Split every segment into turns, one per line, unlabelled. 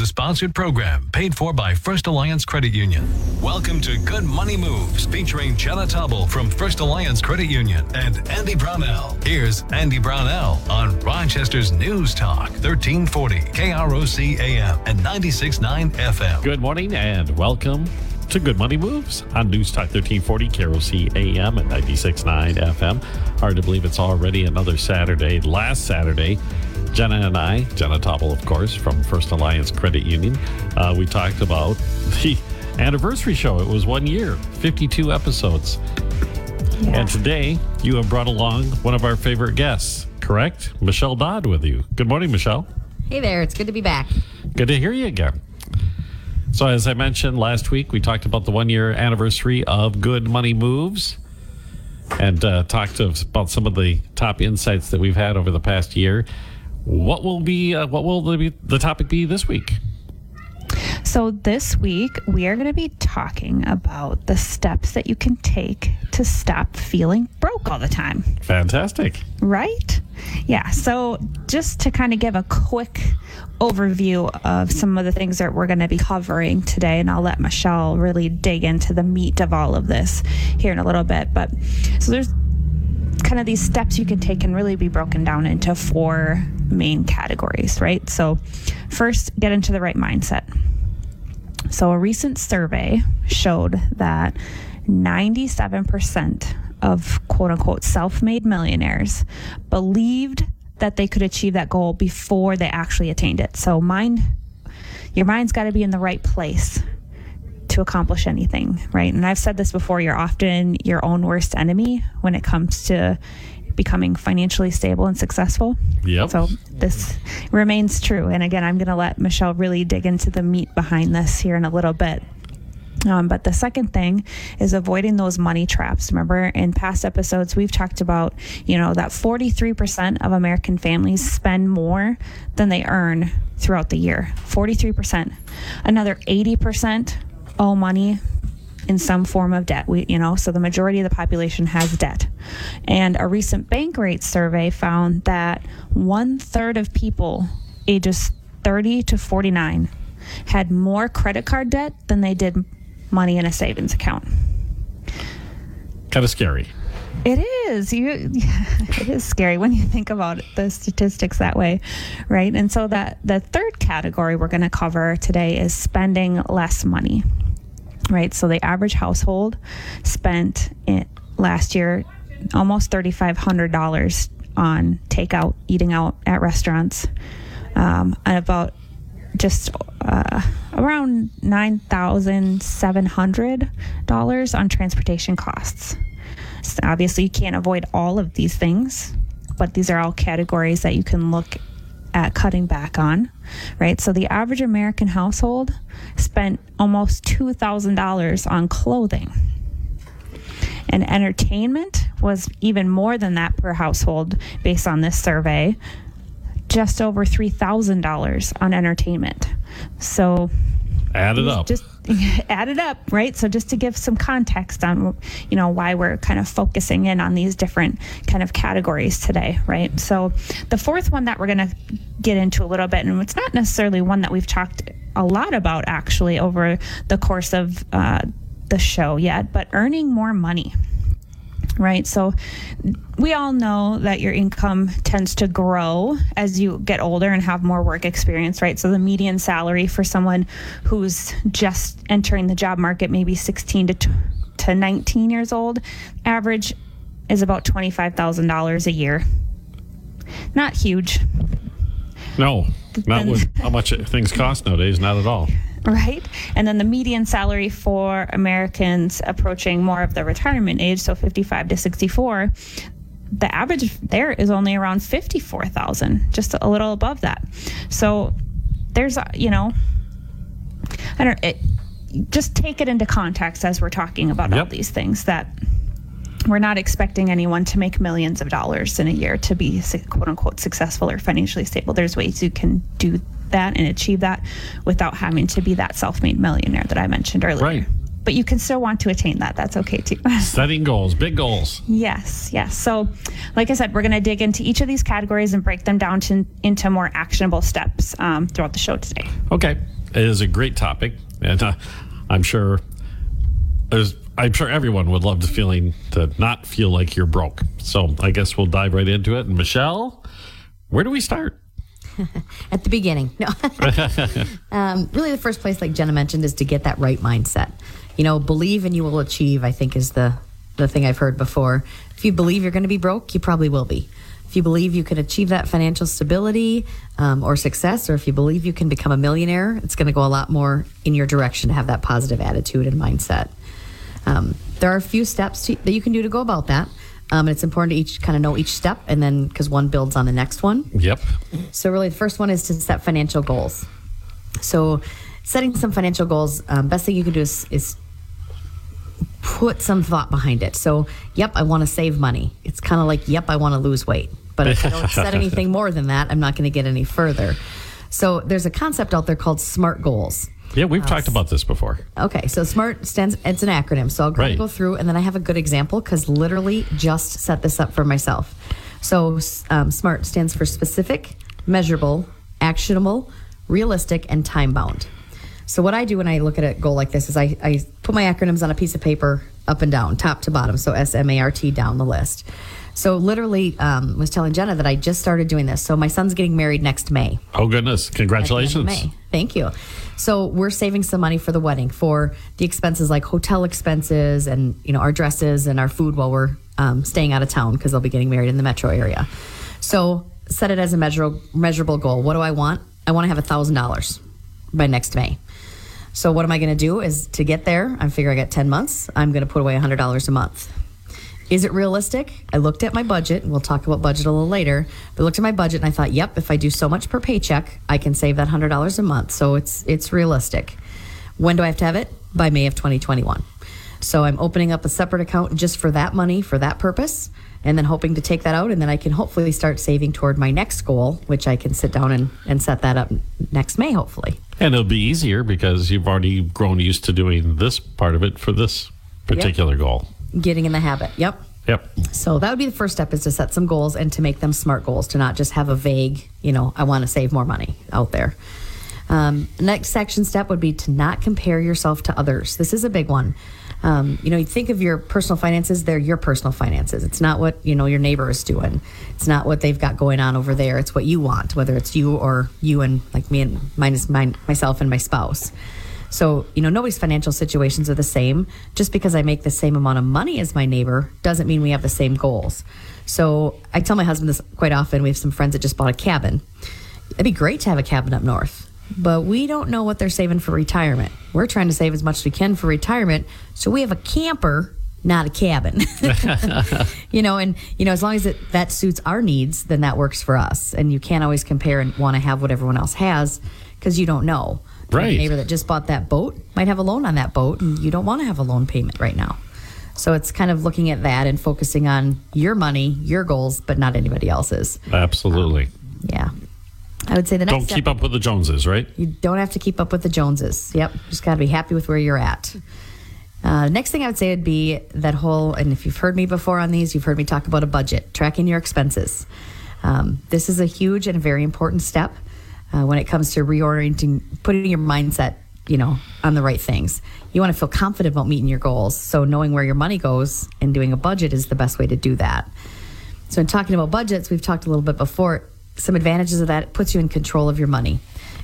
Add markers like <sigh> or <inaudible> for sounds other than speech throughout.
a sponsored program paid for by First Alliance Credit Union. Welcome to Good Money Moves featuring Jenna Taubel from First Alliance Credit Union and Andy Brownell. Here's Andy Brownell on Rochester's News Talk 1340 KROC AM and 96.9 FM.
Good morning and welcome to Good Money Moves on News Talk 1340 KROC AM and 96.9 FM. Hard to believe it's already another Saturday. Last Saturday, Jenna and I, Jenna Taubel, of course, from First Alliance Credit Union, uh, we talked about the <laughs> anniversary show. It was one year, 52 episodes.
Yeah.
And today, you have brought along one of our favorite guests, correct? Michelle Dodd with you. Good morning, Michelle.
Hey there, it's good to be back.
Good to hear you again. So, as I mentioned last week, we talked about the one year anniversary of Good Money Moves and uh, talked about some of the top insights that we've had over the past year. What will be uh, what will the, the topic be this week?
So, this week we are going to be talking about the steps that you can take to stop feeling broke all the time.
Fantastic.
Right? Yeah. So, just to kind of give a quick overview of some of the things that we're going to be covering today, and I'll let Michelle really dig into the meat of all of this here in a little bit. But so there's kind of these steps you can take can really be broken down into four main categories, right? So, first, get into the right mindset. So, a recent survey showed that 97% of quote unquote self made millionaires believed that they could achieve that goal before they actually attained it. So, mind, your mind's got to be in the right place to accomplish anything, right? And I've said this before you're often your own worst enemy when it comes to becoming financially stable and successful.
Yep.
So this remains true. And again, I'm going to let Michelle really dig into the meat behind this here in a little bit. Um, but the second thing is avoiding those money traps. Remember, in past episodes, we've talked about, you know, that 43% of American families spend more than they earn throughout the year. 43%. Another 80% owe money in some form of debt. We, you know, so the majority of the population has debt. And a recent Bankrate survey found that one third of people ages 30 to 49 had more credit card debt than they did money in a savings account.
Kind of scary.
It is. You <laughs> it is scary when you think about it, the statistics that way, right? And so that the third category we're going to cover today is spending less money. Right? So the average household spent last year almost $3500 on takeout, eating out at restaurants. Um, and about just uh, around $9,700 on transportation costs. So obviously, you can't avoid all of these things, but these are all categories that you can look at cutting back on, right? So the average American household spent almost $2,000 on clothing. And entertainment was even more than that per household based on this survey just over $3,000 on entertainment. So
Add it up.
just <laughs> add it up, right? So just to give some context on, you know, why we're kind of focusing in on these different kind of categories today, right? So the fourth one that we're going to get into a little bit, and it's not necessarily one that we've talked a lot about actually over the course of uh, the show yet, but earning more money right? So we all know that your income tends to grow as you get older and have more work experience, right? So the median salary for someone who's just entering the job market, maybe 16 to, t- to 19 years old, average is about $25,000 a year. Not huge,
no, not with <laughs> how much things cost nowadays. Not at all.
Right? And then the median salary for Americans approaching more of the retirement age, so 55 to 64, the average there is only around 54,000, just a little above that. So there's, uh, you know, I don't it, just take it into context as we're talking about all these things that we're not expecting anyone to make millions of dollars in a year to be quote unquote successful or financially stable. There's ways you can do that and achieve that without having to be that self made millionaire that I mentioned earlier.
Right.
But you can still want to attain that. That's okay too. <laughs>
Setting goals, big goals.
Yes, yes. So, like I said, we're going to dig into each of these categories and break them down to, into more actionable steps um, throughout the show today.
Okay, it is a great topic, and uh, I'm sure there's. I'm sure everyone would love the feeling to not feel like you're broke. So I guess we'll dive right into it. And Michelle, where do we start? <laughs>
At the beginning. No. <laughs> um, really, the first place, like Jenna mentioned, is to get that right mindset. You know, believe and you will achieve, I think, is the, the thing I've heard before. If you believe you're going to be broke, you probably will be. If you believe you can achieve that financial stability um, or success, or if you believe you can become a millionaire, it's going to go a lot more in your direction to have that positive attitude and mindset. Um, there are a few steps to, that you can do to go about that. Um, and it's important to each kind of know each step, and then because one builds on the next one.
Yep.
So, really, the first one is to set financial goals. So, setting some financial goals, um, best thing you can do is, is put some thought behind it. So, yep, I want to save money. It's kind of like, yep, I want to lose weight. But if I don't <laughs> set anything more than that, I'm not going to get any further. So, there's a concept out there called SMART goals.
Yeah, we've talked about this before.
Okay, so SMART stands, it's an acronym. So I'll
Right.
go through and then I have a good example because literally just set this up for myself. So um, SMART stands for specific, measurable, actionable, realistic, and time bound. So what I do when I look at a goal like this is I, I put my acronyms on a piece of paper up and down, top to bottom. So S M A R T down the list. So literally, um, was telling Jenna that I just started doing this. So my son's getting married next May.
Oh goodness!
at the end of
Congratulations.
May. Thank you. So we're saving some money for the wedding for the expenses like hotel expenses and you know our dresses and our food while we're um, staying out of town because they'll be getting married in the metro area. So set it as a measurable measurable goal. What do I want? I want to have a thousand dollars by next May. So what am I going to do? Is to get there, I figure I got ten months. I'm going to put away hundred dollars a month. Is it realistic? I looked at my budget, we'll talk about budget a little later. But I looked at my budget and I thought, yep, if I do so much per paycheck, I can save that hundred dollars a month. So it's it's realistic. When do I have to have it? By May of 2021. So I'm opening up a separate account just for that money for that purpose, and then hoping to take that out, and then I can hopefully start saving toward my next goal, which I can sit down and, and set that up next May, hopefully.
And it'll be easier because you've already grown used to doing this part of it for this particular goal.
Getting in the habit. Yep.
Yep.
So that would be the first step is to set some goals and to make them smart goals, to not just have a vague, you know, I want to save more money out there. Um, next section step would be to not compare yourself to others. This is a big one. Um, you know, you think of your personal finances, they're your personal finances. It's not what, you know, your neighbor is doing. It's not what they've got going on over there. It's what you want, whether it's you or you and like me and mine is mine, myself and my spouse. So, you know, nobody's financial situations are the same. Just because I make the same amount of money as my neighbor doesn't mean we have the same goals. So, I tell my husband this quite often. We have some friends that just bought a cabin. It'd be great to have a cabin up north, but we don't know what they're saving for retirement. We're trying to save as much as we can for retirement. So, we have a camper, not a cabin. <laughs> you know, and, you know, as long as it, that suits our needs, then that works for us. And you can't always compare and want to have what everyone else has because you don't know.
Right.
Your neighbor that just bought that boat might have a loan on that boat, and you don't want to have a loan payment right now. So it's kind of looking at that and focusing on your money, your goals, but not anybody else's.
Absolutely.
Yeah. I would say the next
Don't
step,
keep up with the Joneses, right?
you don't have to keep up with the Joneses. Yep. Just got to be happy with where you're at. Uh, next thing I would say would be that whole, and if you've heard me before on these, you've heard me talk about a budget, tracking your expenses. Um, this is a huge and a very important step uh, when it comes to reorienting, putting your mindset, you know, on the right things. You want to feel confident about meeting your goals. So knowing where your money goes and doing a budget is the best way to do that. So in talking about budgets, we've talked a little bit before. Some advantages of that it puts you in control of your money.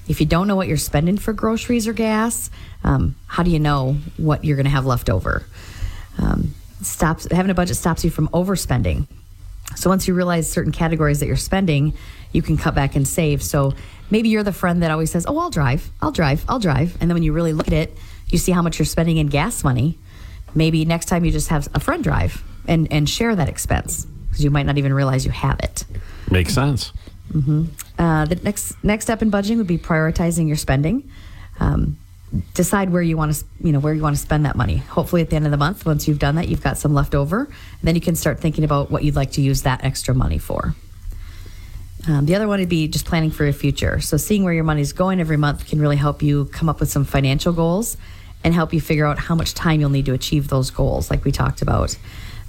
If you don't know what you're spending for groceries or gas, um, how do you know what you're going to have left over? Um, stops having a budget stops you from overspending. So once you realize certain categories that you're spending, you can cut back and save. So maybe you're the friend that always says, "Oh, I'll drive, I'll drive, I'll drive," and then when you really look at it, you see how much you're spending in gas money. Maybe next time you just have a friend drive and and share that expense because you might not even realize you have it.
Makes sense.
Uh, the next next step in budgeting would be prioritizing your spending. Um, decide where you want to you know where you want to spend that money. Hopefully, at the end of the month, once you've done that, you've got some left over, and then you can start thinking about what you'd like to use that extra money for. Um, the other one would be just planning for your future. So, seeing where your money's going every month can really help you come up with some financial goals and help you figure out how much time you'll need to achieve those goals, like we talked about.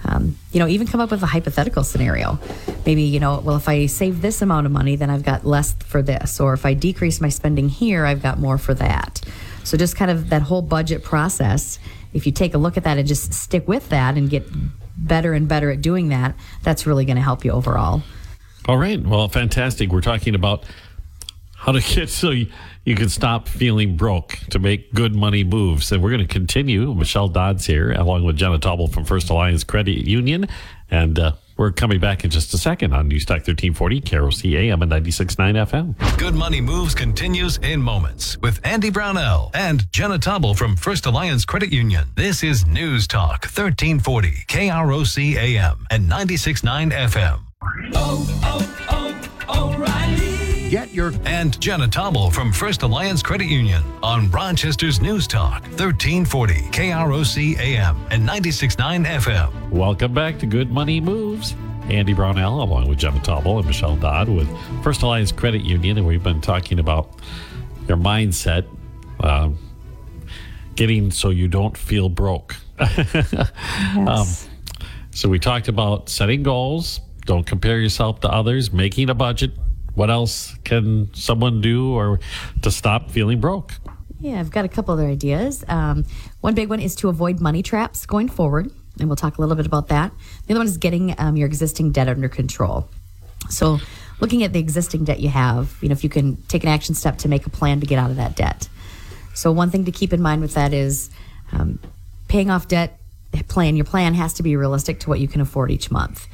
Um, you know, even come up with a hypothetical scenario. Maybe, you know, well, if I save this amount of money, then I've got less for this. Or if I decrease my spending here, I've got more for that. So just kind of that whole budget process, if you take a look at that and just stick with that and get better and better at doing that, that's really going to help you overall.
All right. Well, fantastic. We're talking about how to get so you, you can stop feeling broke to make good money moves. And we're going to continue. Michelle Dodd's here, along with Jenna Taubel from First Alliance Credit Union. And uh, we're coming back in just a second on News Talk 1340, KROC AM and 96.9 FM.
Good Money Moves continues in moments with Andy Brownell and Jenna Taubel from First Alliance Credit Union. This is News Talk 1340, KROC AM and 96.9 FM.
Oh, oh, oh, O'Reilly.
Get your
And Jenna Taubel from First Alliance Credit Union on Rochester's News Talk 1340, KROC AM and 96.9 FM.
Welcome back to Good Money Moves. Andy Brownell, along with Jenna Taubel and Michelle Dodd with First Alliance Credit Union. And we've been talking about your mindset, um, getting so you don't feel broke. <laughs>
Yes.
So we talked about setting goals, don't compare yourself to others, making a budget. What else can someone do or to stop feeling broke?
Yeah, I've got a couple other ideas. Um, one big one is to avoid money traps going forward, and we'll talk a little bit about that. The other one is getting um, your existing debt under control. So, looking at the existing debt you have, you know, if you can take an action step to make a plan to get out of that debt. So, one thing to keep in mind with that is um, paying off debt plan. Your plan has to be realistic to what you can afford each month.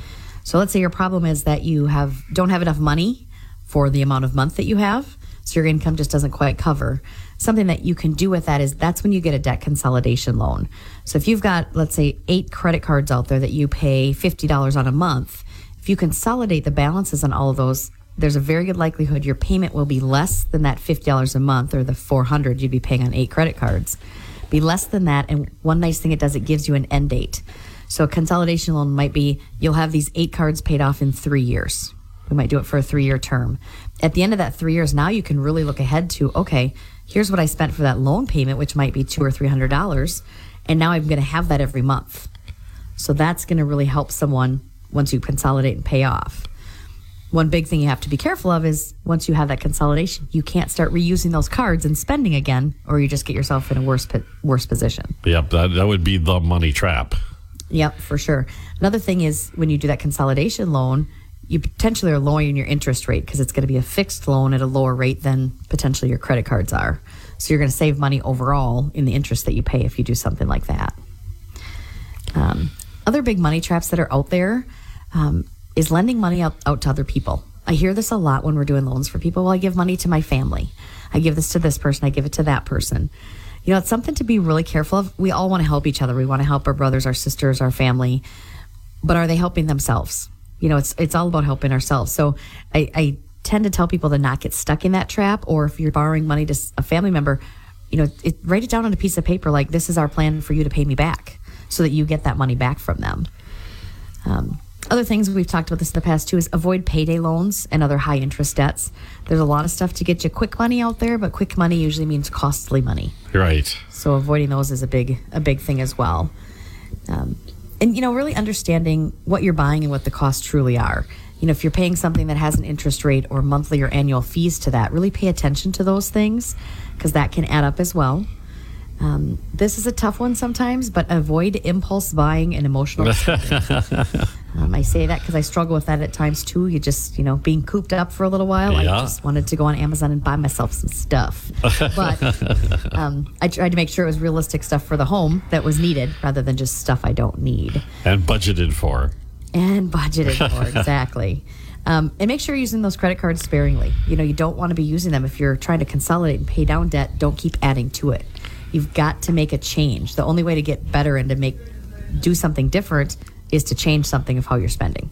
So, let's say your problem is that you have don't have enough money for the amount of month that you have, so your income just doesn't quite cover. Something that you can do with that is that's when you get a debt consolidation loan. So, if you've got let's say eight credit cards out there that you pay fifty dollars on a month, if you consolidate the balances on all of those, there's a very good likelihood your payment will be less than that $50 a month or the 400 you'd be paying on eight credit cards. Be less than that and one nice thing it does it gives you an end date. So a consolidation loan might be you'll have these eight cards paid off in 3 years. We might do it for a 3-year term. At the end of that 3 years now you can really look ahead to okay, here's what I spent for that loan payment which might be 2 or 300 dollars and now I'm going to have that every month. So that's going to really help someone once you consolidate and pay off. One big thing you have to be careful of is once you have that consolidation, you can't start reusing those cards and spending again, or you just get yourself in a worse worse position.
Yep, that, that would be the money trap.
Yep, for sure. Another thing is when you do that consolidation loan, you potentially are lowering your interest rate because it's going to be a fixed loan at a lower rate than potentially your credit cards are. So you're going to save money overall in the interest that you pay if you do something like that. Um, other big money traps that are out there um, is lending money out, out to other people. I hear this a lot when we're doing loans for people. Well, I give money to my family. I give this to this person. I give it to that person. You know, it's something to be really careful of. We all want to help each other. We want to help our brothers, our sisters, our family. But are they helping themselves? You know, it's it's all about helping ourselves. So I, I tend to tell people to not get stuck in that trap. Or if you're borrowing money to a family member, you know, it, write it down on a piece of paper like this is our plan for you to pay me back, so that you get that money back from them. Um, other things we've talked about this in the past too is avoid payday loans and other high interest debts. There's a lot of stuff to get you quick money out there, but quick money usually means costly money.
Right.
So avoiding those is a big a big thing as well. Um, and you know, really understanding what you're buying and what the costs truly are. You know, if you're paying something that has an interest rate or monthly or annual fees to that, really pay attention to those things because that can add up as well. Um, this is a tough one sometimes, but avoid impulse buying and emotional. <laughs> um, I say that because I struggle with that at times too. You just, you know, being cooped up for a little while. I just wanted to go on Amazon and buy myself some stuff. <laughs> But um, I tried to make sure it was realistic stuff for the home that was needed rather than just stuff I don't need
And budgeted for.
and budgeted for <laughs> exactly. Um, and make sure you're using those credit cards sparingly. You know, you don't want to be using them if you're trying to consolidate and pay down debt. Don't keep adding to it. You've got to make a change. The only way to get better and to make do something different is to change something of how you're spending.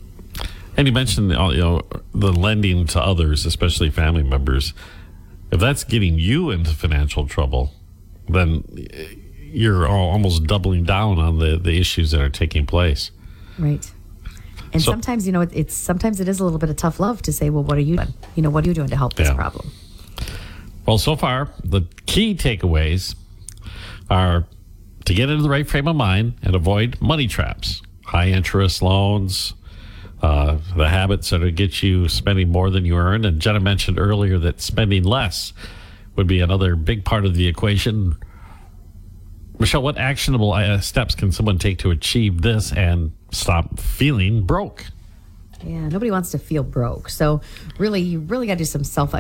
And you mentioned uh, you know the lending to others, especially family members. If that's getting you into financial trouble, then you're almost doubling down on the, the issues that are taking place.
Right. And
So-
sometimes, you know, it, it's sometimes it is a little bit of tough love to say, well, what are you doing? You know, what are you doing to help this
Yeah.
problem?
Well, so far, the key takeaways are to get into the right frame of mind and avoid money traps, high interest loans, uh, the habits that get you spending more than you earn. And Jenna mentioned earlier that spending less would be another big part of the equation. Michelle, what actionable uh, steps can someone take to achieve this and stop feeling broke?
Yeah, nobody wants to feel broke. So, really, you really got to do some self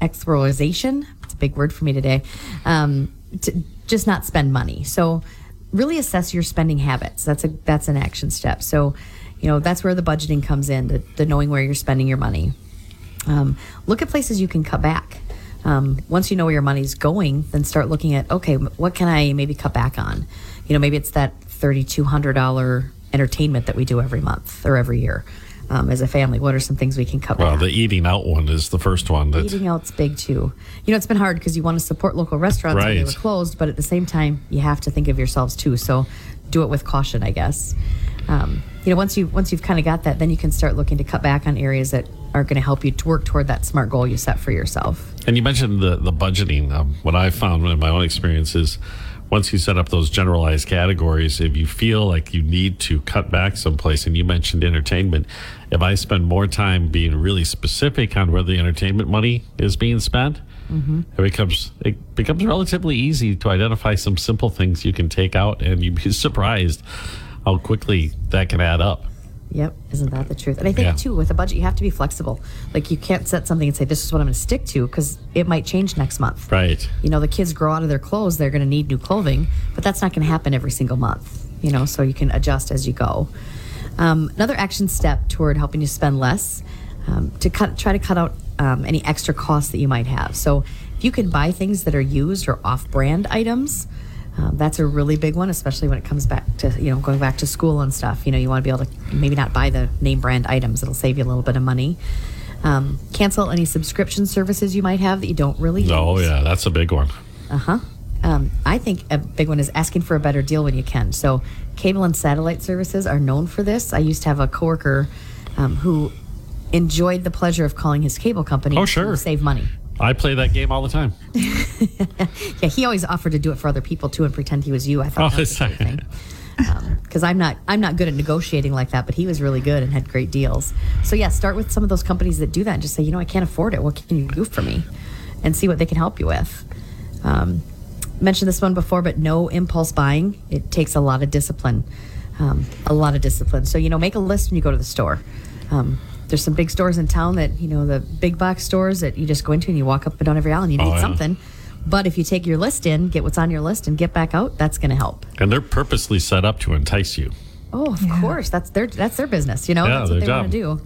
exploration. It's a big word for me today. Um, to just not spend money. So, really assess your spending habits. That's a that's an action step. So, you know that's where the budgeting comes in, the, the knowing where you're spending your money. Um, look at places you can cut back. Um, once you know where your money's going, then start looking at okay, what can I maybe cut back on? You know, maybe it's that thirty-two hundred dollar entertainment that we do every month or every year um, as a family. What are some things we can cut
Well,
back?
the eating out one is the first one. That
Eating out's big too. You know, it's been hard because you want to support local restaurants when they were closed, but at the same time, you have to think of yourselves too. So, do it with caution, I guess. Um, you know, once you once you've kind of got that, then you can start looking to cut back on areas that are going to help you to work toward that smart goal you set for yourself.
And you mentioned the the budgeting. Um, what I found in my own experience is once you set up those generalized categories, if you feel like you need to cut back someplace, and you mentioned entertainment, if I spend more time being really specific on where the entertainment money is being spent, mm-hmm. it becomes it becomes relatively easy to identify some simple things you can take out, and you'd be <laughs> surprised how quickly that can add up.
Yep, isn't that the truth? And I think
Yeah.
too, with a budget, you have to be flexible. Like you can't set something and say this is what I'm going to stick to because it might change next month.
Right.
you know the kids grow out of their clothes they're going to need new clothing but that's not going to happen every single month you know so you can adjust as you go um, another action step toward helping you spend less um, to cut try to cut out um, any extra costs that you might have so if you can buy things that are used or off-brand items um, that's a really big one especially when it comes back to you know going back to school and stuff you know you want to be able to maybe not buy the name brand items it'll save you a little bit of money um, cancel any subscription services you might have that you don't really use
Oh yeah, that's a big one.
uh huh. Um, I think a big one is asking for a better deal when you can. So, cable and satellite services are known for this. I used to have a coworker um, who enjoyed the pleasure of calling his cable company
Oh, sure.
to save money.
I play that game all the time. <laughs>
Yeah, he always offered to do it for other people too and pretend he was you. I thought
Oh,
that was
it's-
thing. Because <laughs> I'm not, I'm not good at negotiating like that, but he was really good and had great deals. So yeah, start with some of those companies that do that and just say, you know, I can't afford it. What can you do for me? And see what they can help you with. Um, mentioned this one before, but no impulse buying. It takes a lot of discipline, um, a lot of discipline. So you know, make a list when you go to the store. Um, there's some big stores in town that you know the big box stores that you just go into and you walk up and down every aisle and you
Oh,
need
yeah.
something. But if you take your list in, get what's on your list, and get back out, that's going to help.
And they're purposely set up to entice you.
Oh, of course, that's their that's their business. You know,
Yeah,
that's what
their
they want to do.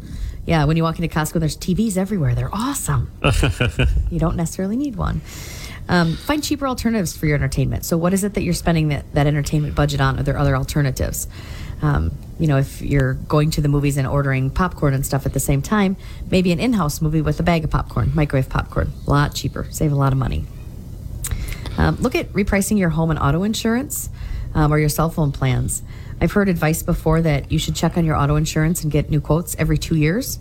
Yeah, when you walk into Costco, there's TVs everywhere. They're awesome. <laughs> you don't necessarily need one. Um, find cheaper alternatives for your entertainment. So, what is it that you're spending that, that entertainment budget on? Are there other alternatives? Um, you know, if you're going to the movies and ordering popcorn and stuff at the same time, maybe an in-house movie with a bag of popcorn, microwave popcorn, a lot cheaper, save a lot of money. Um, look at repricing your home and auto insurance um, or your cell phone plans. I've heard advice before that you should check on your auto insurance and get new quotes every two years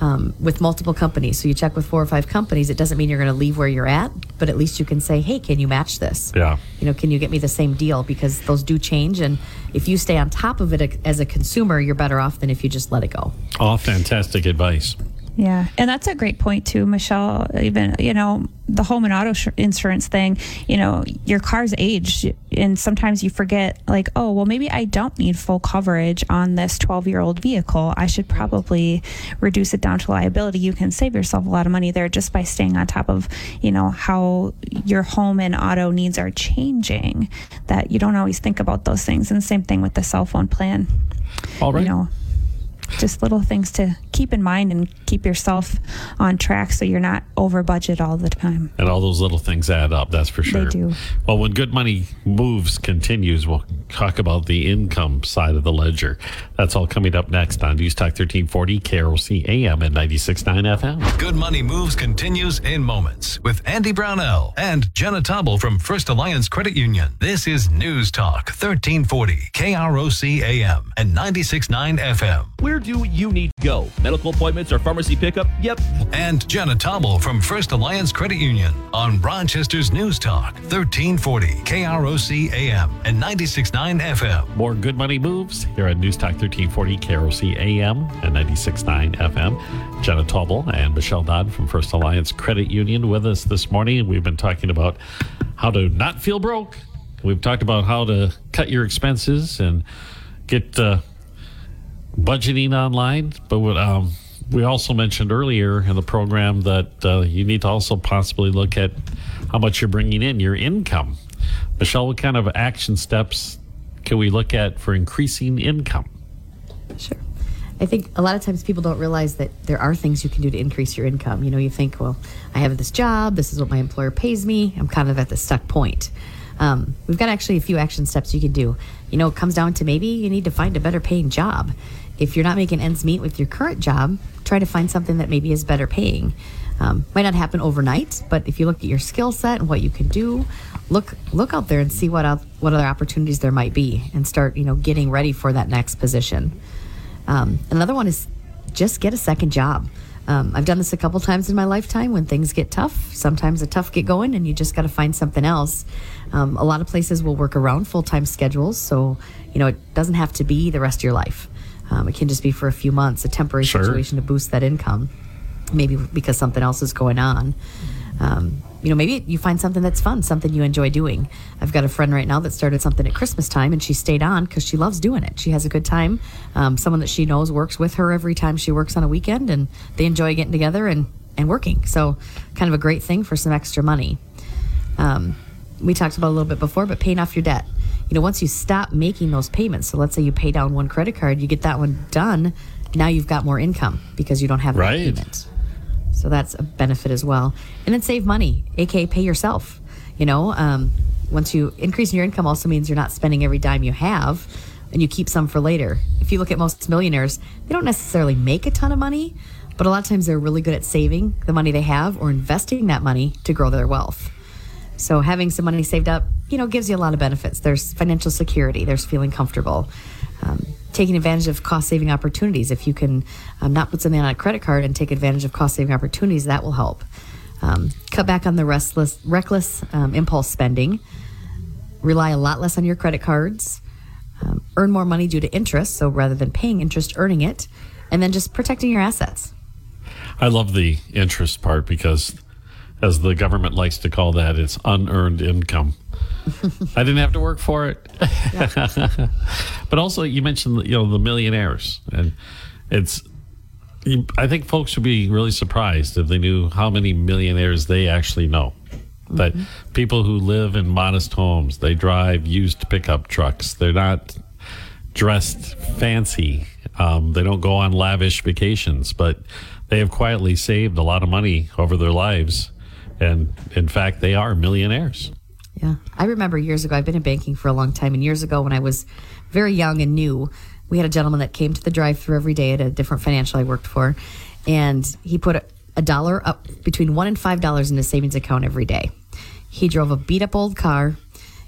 um, with multiple companies. So you check with four or five companies. It doesn't mean you're going to leave where you're at, but at least you can say, hey, can you match this?
Yeah.
You know, can you get me the same deal? Because those do change. And if you stay on top of it as a consumer, you're better off than if you just let it go.
All fantastic advice.
Yeah, and that's a great point too, Michelle. Even you know the home and auto sh- insurance thing. You know your car's age, and sometimes you forget. Like, oh well, maybe I don't need full coverage on this 12 year old vehicle. I should probably reduce it down to liability. You can save yourself a lot of money there just by staying on top of you know how your home and auto needs are changing. That you don't always think about those things. And same thing with the cell phone plan.
All right.
You know just little things to keep in mind and keep yourself on track so you're not over budget all the time.
And all those little things add up, that's for sure.
They do.
Well, when Good Money Moves continues, we'll talk about the income side of the ledger. That's all coming up next on News Talk 1340, KROC AM and 96.9 FM.
Good Money Moves continues in moments with Andy Brownell and Jenna Taubel from First Alliance Credit Union. This is News Talk 1340, KROC AM and 96.9 FM. We're
where do you need to go? Medical appointments or pharmacy pickup? Yep.
And Jenna Taubel from First Alliance Credit Union on Rochester's News Talk, 1340 KROC AM and 96.9 FM.
More good money moves here at News Talk 1340 KROC AM and 96.9 FM. Jenna Taubel and Michelle Dodd from First Alliance Credit Union with us this morning. We've been talking about how to not feel broke. We've talked about how to cut your expenses and get uh, budgeting online. But what, um, we also mentioned earlier in the program that uh, you need to also possibly look at how much you're bringing in, your income. Michelle, what kind of action steps can we look at for increasing income?
Sure. I think a lot of times people don't realize that there are things you can do to increase your income. You know, you think, well, I have this job, this is what my employer pays me, I'm kind of at the stuck point. Um, we've got actually a few action steps you can do. You know, it comes down to maybe you need to find a better paying job. If you're not making ends meet with your current job, try to find something that maybe is better paying. Um, might not happen overnight, but if you look at your skill set and what you can do, look look out there and see what out, what other opportunities there might be, and start you know getting ready for that next position. Um, another one is just get a second job. Um, I've done this a couple times in my lifetime when things get tough. Sometimes the tough get going, and you just got to find something else. Um, a lot of places will work around full time schedules, so you know it doesn't have to be the rest of your life. Um, it can just be for a few months, a temporary
Sure.
situation to boost that income, maybe because something else is going on. Um, you know, maybe you find something that's fun, something you enjoy doing. I've got a friend right now that started something at Christmas time, and she stayed on because she loves doing it. She has a good time. Um, someone that she knows works with her every time she works on a weekend, and they enjoy getting together and and working. So, kind of a great thing for some extra money. Um, we talked about a little bit before, but paying off your debt. You know, once you stop making those payments, so let's say you pay down one credit card, you get that one done. Now you've got more income because you don't have that
Right.
payment. So that's a benefit as well. And then save money, aka pay yourself. You know, um, once you increase your income, also means you're not spending every dime you have, and you keep some for later. If you look at most millionaires, they don't necessarily make a ton of money, but a lot of times they're really good at saving the money they have or investing that money to grow their wealth. So having some money saved up, you know, gives you a lot of benefits. There's financial security. There's feeling comfortable. Um, taking advantage of cost saving opportunities. If you can um, not put something on a credit card and take advantage of cost saving opportunities, that will help. Um, cut back on the restless, reckless um, impulse spending. Rely a lot less on your credit cards. Um, earn more money due to interest. So rather than paying interest, earning it. And then just protecting your assets.
I love the interest part because, as the government likes to call that, it's unearned income. I didn't have to work for it. <laughs> but also, you mentioned you know the millionaires, and it's. I think folks would be really surprised if they knew how many millionaires they actually know. That people who live in modest homes, they drive used pickup trucks. They're not dressed fancy. Um, they don't go on lavish vacations, but they have quietly saved a lot of money over their lives. And in fact, they are millionaires.
Yeah. I remember years ago, I've been in banking for a long time. And years ago, when I was very young and new, we had a gentleman that came to the drive through every day at a different financial I worked for. And he put a, a dollar up between one and five dollars in his savings account every day. He drove a beat up old car.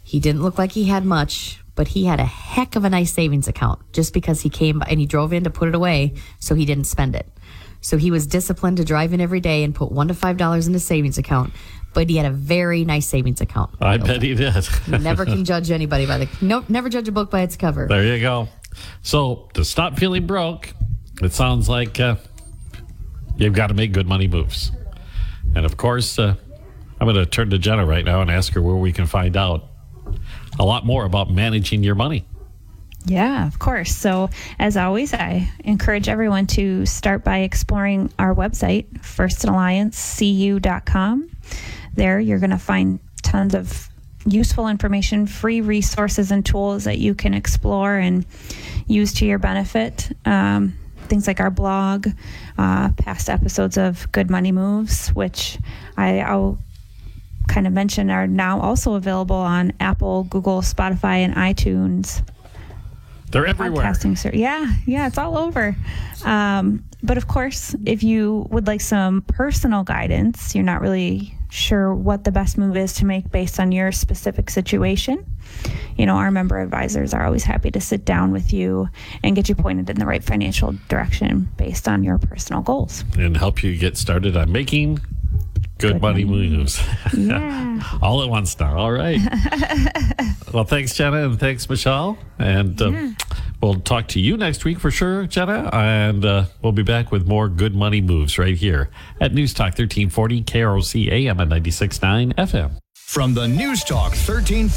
He didn't look like he had much, but he had a heck of a nice savings account just because he came and he drove in to put it away so he didn't spend it. So he was disciplined to drive in every day and put one to five dollars in his savings account, but he had a very nice savings account.
I bet he did. <laughs>
never can judge anybody by the nope. Never judge a book by its cover.
there you go. So to stop feeling broke, it sounds like uh, you've got to make good money moves. And of course, uh, I'm going to turn to Jenna right now and ask her where we can find out a lot more about managing your money.
Yeah, of course. So, as always, I encourage everyone to start by exploring our website, firstalliancecu.com. There, you're going to find tons of useful information, free resources, and tools that you can explore and use to your benefit. Um, things like our blog, uh, past episodes of Good Money Moves, which I, I'll kind of mention are now also available on Apple, Google, Spotify, and iTunes
They're everywhere.
podcasting ser- yeah yeah it's all over um, but of course if you would like some personal guidance you're not really sure what the best move is to make based on your specific situation. You know, our member advisors are always happy to sit down with you and get you pointed in the right financial direction based on your personal goals.
And help you get started on making good,
Good
money,
money
moves. <laughs>
Yeah.
All at once now. All right. <laughs> well, thanks, Jenna, and thanks, Michelle. And uh,
Yeah.
we'll talk to you next week for sure, Jenna. And uh, we'll be back with more good money moves right here at News Talk 1340 KROC AM at 96.9 FM.
From the News Talk 1340